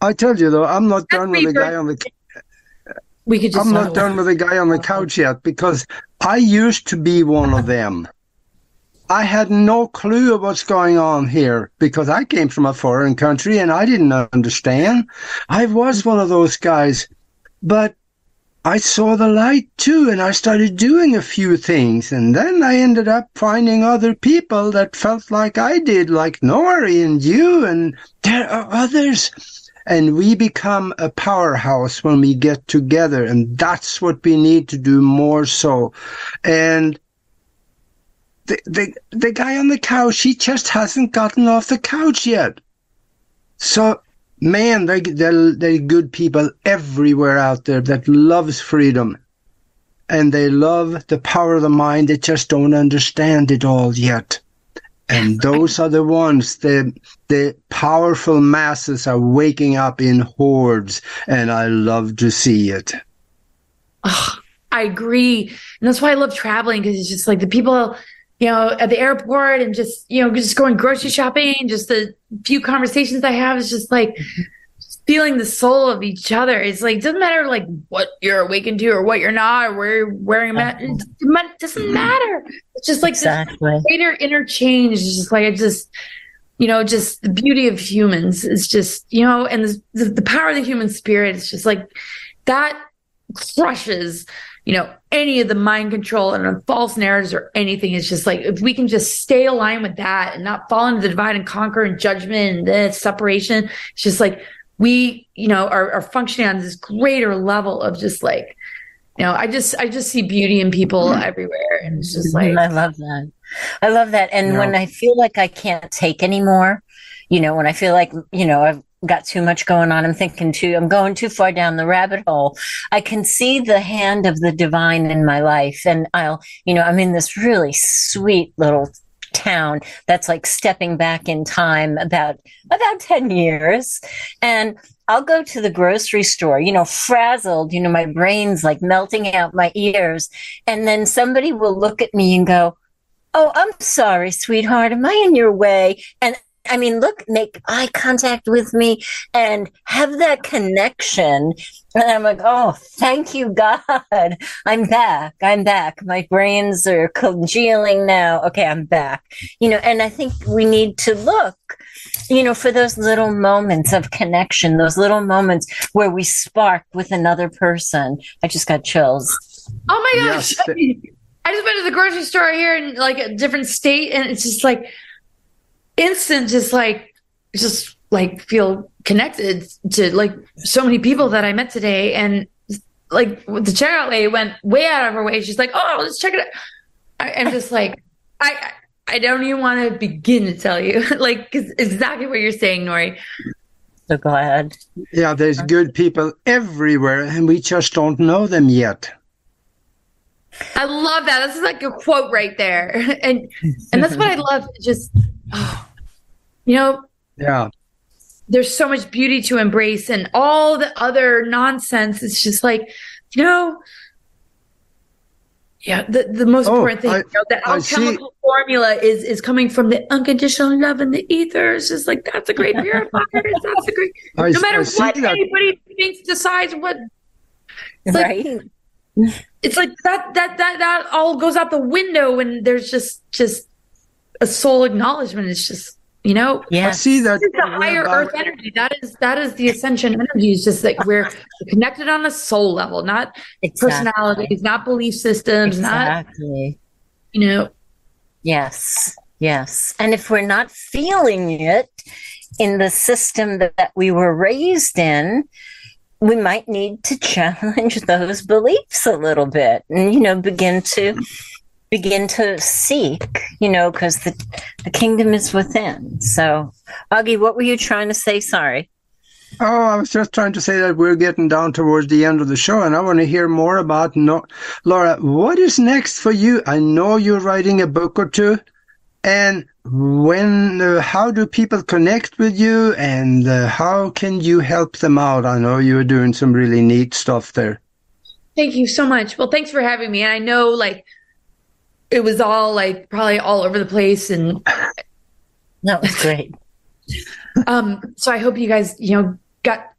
S2: I told you though, I'm not done with the guy on the.
S3: we could just
S2: I'm not done with the guy on the couch yet because I used to be one of them. I had no clue of what's going on here because I came from a foreign country and I didn't understand. I was one of those guys, but I saw the light too and I started doing a few things and then I ended up finding other people that felt like I did, like Nori and you and there are others. And we become a powerhouse when we get together and that's what we need to do more so. And the, the, the guy on the couch, he just hasn't gotten off the couch yet. So, man, there, there, there are good people everywhere out there that loves freedom. And they love the power of the mind. They just don't understand it all yet. And those are the ones, the, the powerful masses are waking up in hordes. And I love to see it.
S3: Ugh, I agree. And that's why I love traveling because it's just like the people, you know, at the airport and just, you know, just going grocery shopping, just the few conversations I have is just like feeling the soul of each other. It's like, it doesn't matter like what you're awakened to or what you're not or where you're wearing a mask. It doesn't mm-hmm. matter. It's just like this
S1: Exactly.
S3: greater interchange is just like I just you know just the beauty of humans is just you know and the, the, the power of the human spirit is just like that crushes you know any of the mind control and false narratives or anything it's just like if we can just stay aligned with that and not fall into the divide and conquer and judgment and this separation it's just like we you know are, are functioning on this greater level of just like you know i just i just see beauty in people mm. everywhere and it's just like
S1: I love that. I love that. And
S2: Yeah.
S1: when I feel like I can't take anymore, you know, when I feel like, you know, I've got too much going on, I'm thinking too, I'm going too far down the rabbit hole. I can see the hand of the divine in my life. And I'll, you know, I'm in this really sweet little town that's like stepping back in time about about 10 years and I'll go to the grocery store, you know, frazzled, you know, my brain's like melting out my ears. And then somebody will look at me and go, Oh, I'm sorry, sweetheart. Am I in your way? And I mean, look, make eye contact with me and have that connection. And I'm like, oh, thank you, God. I'm back. I'm back. My brains are congealing now. Okay, I'm back. You know, and I think we need to look, you know, for those little moments of connection, those little moments where we spark with another person. I just got chills.
S3: Oh my gosh.
S2: Yes.
S3: I, mean, I just went to the grocery store here in like a different state and it's just like instant, just like, just like feel connected to like so many people that I met today. And like the checkout lady went way out of her way. She's like, oh, let's check it out. I, I'm just like, I, I I don't even want to begin to tell you, like, 'cause exactly what you're saying, Nori.
S1: So glad.
S2: Yeah, there's good people everywhere and we just don't know them yet.
S3: I love that. This is like a quote right there, and and that's what I love. Just, oh, you know,
S2: Yeah.
S3: There's so much beauty to embrace, and all the other nonsense. It's just like, you know, yeah. The the most
S2: Oh,
S3: important thing,
S2: I-
S3: you know, the alchemical formula is is coming from the unconditional love in the ether. It's just like that's a great purifier. that's a great.
S2: I,
S3: No matter
S2: I see
S3: what
S2: that.
S3: anybody thinks, decides what It's like-
S1: right?
S3: it's like that that that that all goes out the window when there's just just a soul acknowledgement it's just You know,
S1: Yeah.
S2: I see that.
S3: It's the higher
S2: about-
S3: earth energy. That is that is the ascension energy. It's just like we're connected on a soul level, not personalities, not belief systems, not you know.
S1: Yes. Yes. And if we're not feeling it in the system that, that we were raised in, we might need to challenge those beliefs a little bit and, you know, begin to begin to seek, you know, because the, the kingdom is within. So, Augie, what were you trying to say? Sorry.
S2: Oh, I was just trying to say that we're getting down towards the end of the show, and I want to hear more about no- Laura. What is next for you? I know you're writing a book or two, and when, uh, how do people connect with you, and uh, how can you help them out? I know you're doing some really neat stuff there.
S3: Thank you so much. Well, thanks for having me. And I know like it was all like probably all over the place and
S1: That was great.
S3: um so I hope you guys, you know, got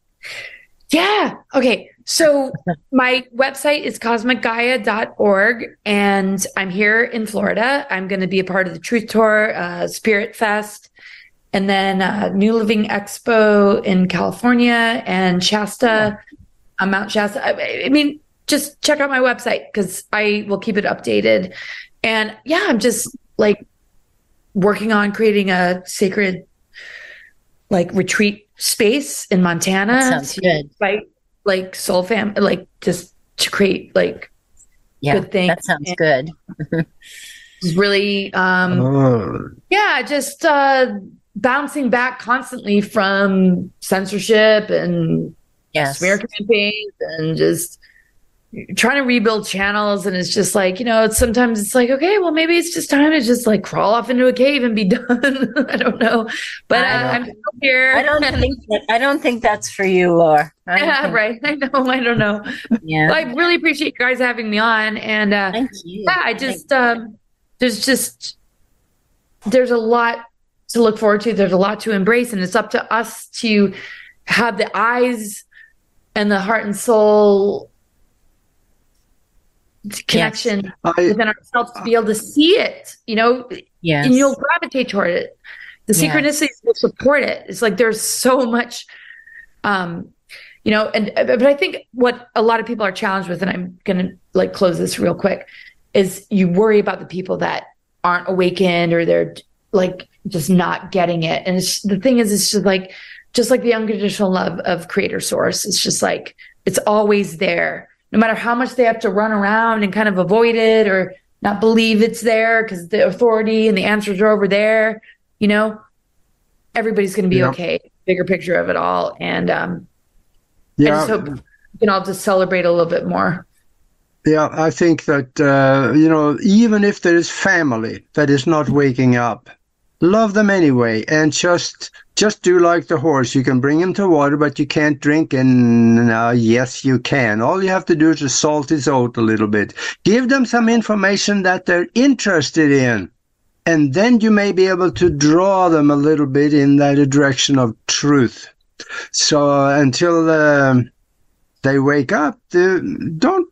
S3: yeah. Okay. So my website is cosmicgaia.org and I'm here in Florida. I'm going to be a part of the Truth Tour, uh, Spirit Fest, and then uh, New Living Expo in California and Shasta, uh, Mount Shasta. I, I mean, just check out my website because I will keep it updated. And yeah, I'm just like working on creating a sacred like retreat space in Montana.
S1: That sounds
S3: to
S1: good.
S3: invite, like soul fam, like just to create like
S1: Yeah.
S3: Good thing.
S1: That sounds good.
S3: really um
S2: Oh,
S3: yeah just uh bouncing back constantly from censorship and
S1: Yes.
S3: smear campaigns and just trying to rebuild channels and it's just like you know it's sometimes it's like okay well maybe it's just time to just like crawl off into a cave and be done. I don't know. But uh,
S1: I don't-
S3: i'm still here.
S1: I don't think that, I don't think that's for you, Laura.
S3: Yeah
S1: think-
S3: right. I know. I don't know.
S1: Yeah.
S3: i really appreciate you guys having me on and uh
S1: Thank you.
S3: yeah i just um there's just there's a lot to look forward to. There's a lot to embrace and it's up to us to have the eyes and the heart and soul connection
S2: I,
S3: within ourselves to be able to see it you know
S1: Yes.
S3: and you'll gravitate toward it. The
S1: Yes.
S3: synchronicities will support it. It's like there's so much um you know and but i think what a lot of people are challenged with and i'm gonna like close this real quick is you worry about the people that aren't awakened or they're like just not getting it. And it's the thing is it's just like just like the unconditional love of creator source it's just like it's always there no matter how much they have to run around and kind of avoid it or not believe it's there because the authority and the answers are over there you know everybody's going to be
S2: Yep.
S3: okay bigger picture of it all and um yeah. i
S2: yeah,
S3: just hope we can all just celebrate a little bit more
S2: Yeah, I think that, uh, you know, even if there is family that is not waking up, love them anyway and just just do like the horse. You can bring him to water, but you can't drink. And uh, yes, you can. All you have to do is just salt his oat a little bit. Give them some information that they're interested in. And then you may be able to draw them a little bit in that direction of truth. So uh, until um they wake up, uh, don't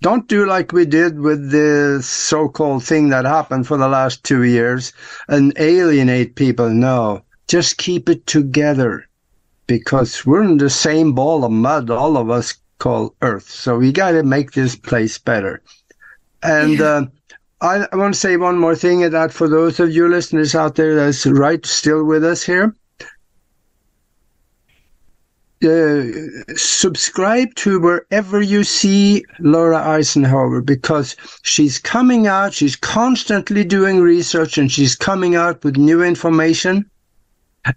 S2: don't do like we did with the so-called thing that happened for the last two years and alienate people. No, just keep it together because we're in the same ball of mud, all of us call Earth. So we got to make this place better. And uh, I, I want to say one more thing and that for those of you listeners out there that's right still with us here. Uh, subscribe to wherever you see Laura Eisenhower because she's coming out, she's constantly doing research and she's coming out with new information.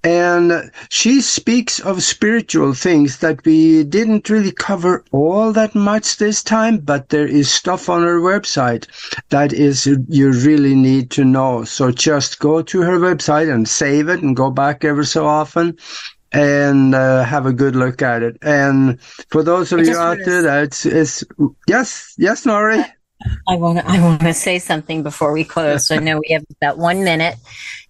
S2: And she speaks of spiritual things that we didn't really cover all that much this time, but there is stuff on her website that is you really need to know. So just go to her website and save it and go back ever so often and uh, have a good look at it. And for those of
S1: I
S2: you out there, that's it's yes, yes, Nori.
S1: I want to. I want to say something before we close. So I know we have about one minute,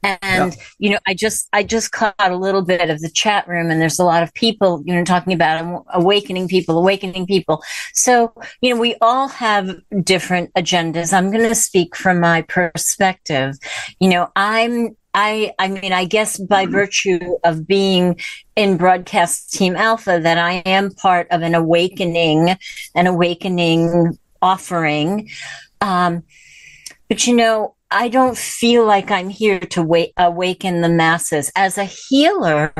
S1: and you know, I just I just caught a little bit of the chat room, and there's a lot of people, you know, talking about awakening people, awakening people. So you know, we all have different agendas. I'm going to speak from my perspective. You know, I'm I, I mean, I guess by
S2: Mm-hmm.
S1: virtue of being in broadcast team alpha that I am part of an awakening, an awakening offering. Um, but you know, I don't feel like I'm here to awaken the masses. As a healer,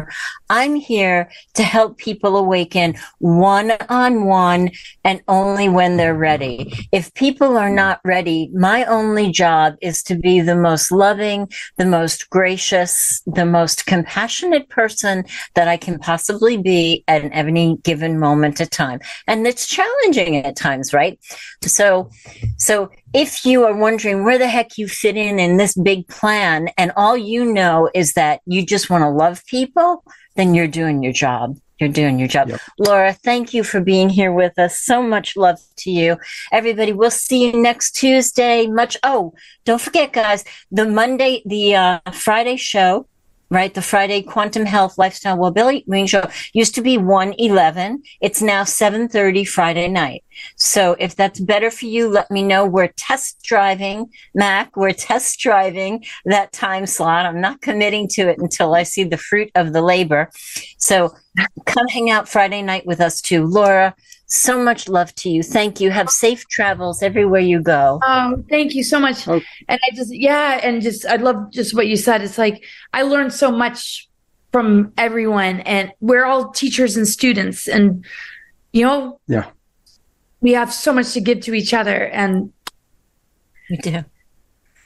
S1: I'm here to help people awaken one on one and only when they're ready. If people are not ready, my only job is to be the most loving, the most gracious, the most compassionate person that I can possibly be at any given moment of time. And it's challenging at times, right? So, so if you are wondering where the heck you fit in in this big plan and all you know is that you just want to love people, then you're doing your job. You're doing your job.
S2: Yep.
S1: Laura, thank you for being here with us. So much love to you. Everybody, we'll see you next Tuesday. Much. Oh, don't forget, guys, the Monday, the uh, Friday show, right? The Friday Quantum Health Lifestyle Wellbeing Show used to be 111. It's now 730 Friday night. So if that's better for you, let me know. We're test driving, Mac. We're test driving that time slot. I'm not committing to it until I see the fruit of the labor. So come hang out Friday night with us too. Laura, so much love to you. Thank you. Have safe travels everywhere you go.
S3: Oh, thank you so much.
S2: Oh.
S3: And I just, yeah, and just, I love just what you said. It's like, I learned so much from everyone, and we're all teachers and students, and, you know,
S2: Yeah.
S3: we have so much to give to each other. And
S1: We do.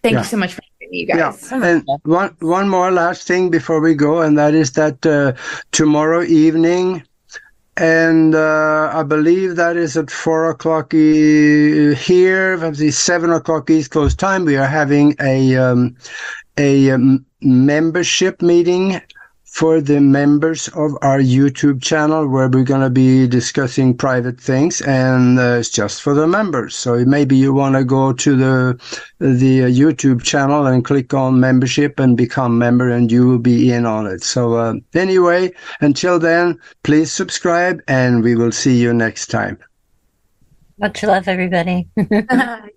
S3: thank
S2: Yeah.
S3: you so much for having me, you guys.
S2: Yeah, and one one more last thing before we go, and that is that uh, tomorrow evening, and uh, I believe that is at four o'clock e- here, the seven o'clock East Coast time. We are having a um, a um, membership meeting for the members of our YouTube channel where we're going to be discussing private things and uh, it's just for the members. So maybe you want to go to the the uh, YouTube channel and click on membership and become member and you will be in on it. So uh, anyway, until then, please subscribe and we will see you next time.
S1: Much love, everybody.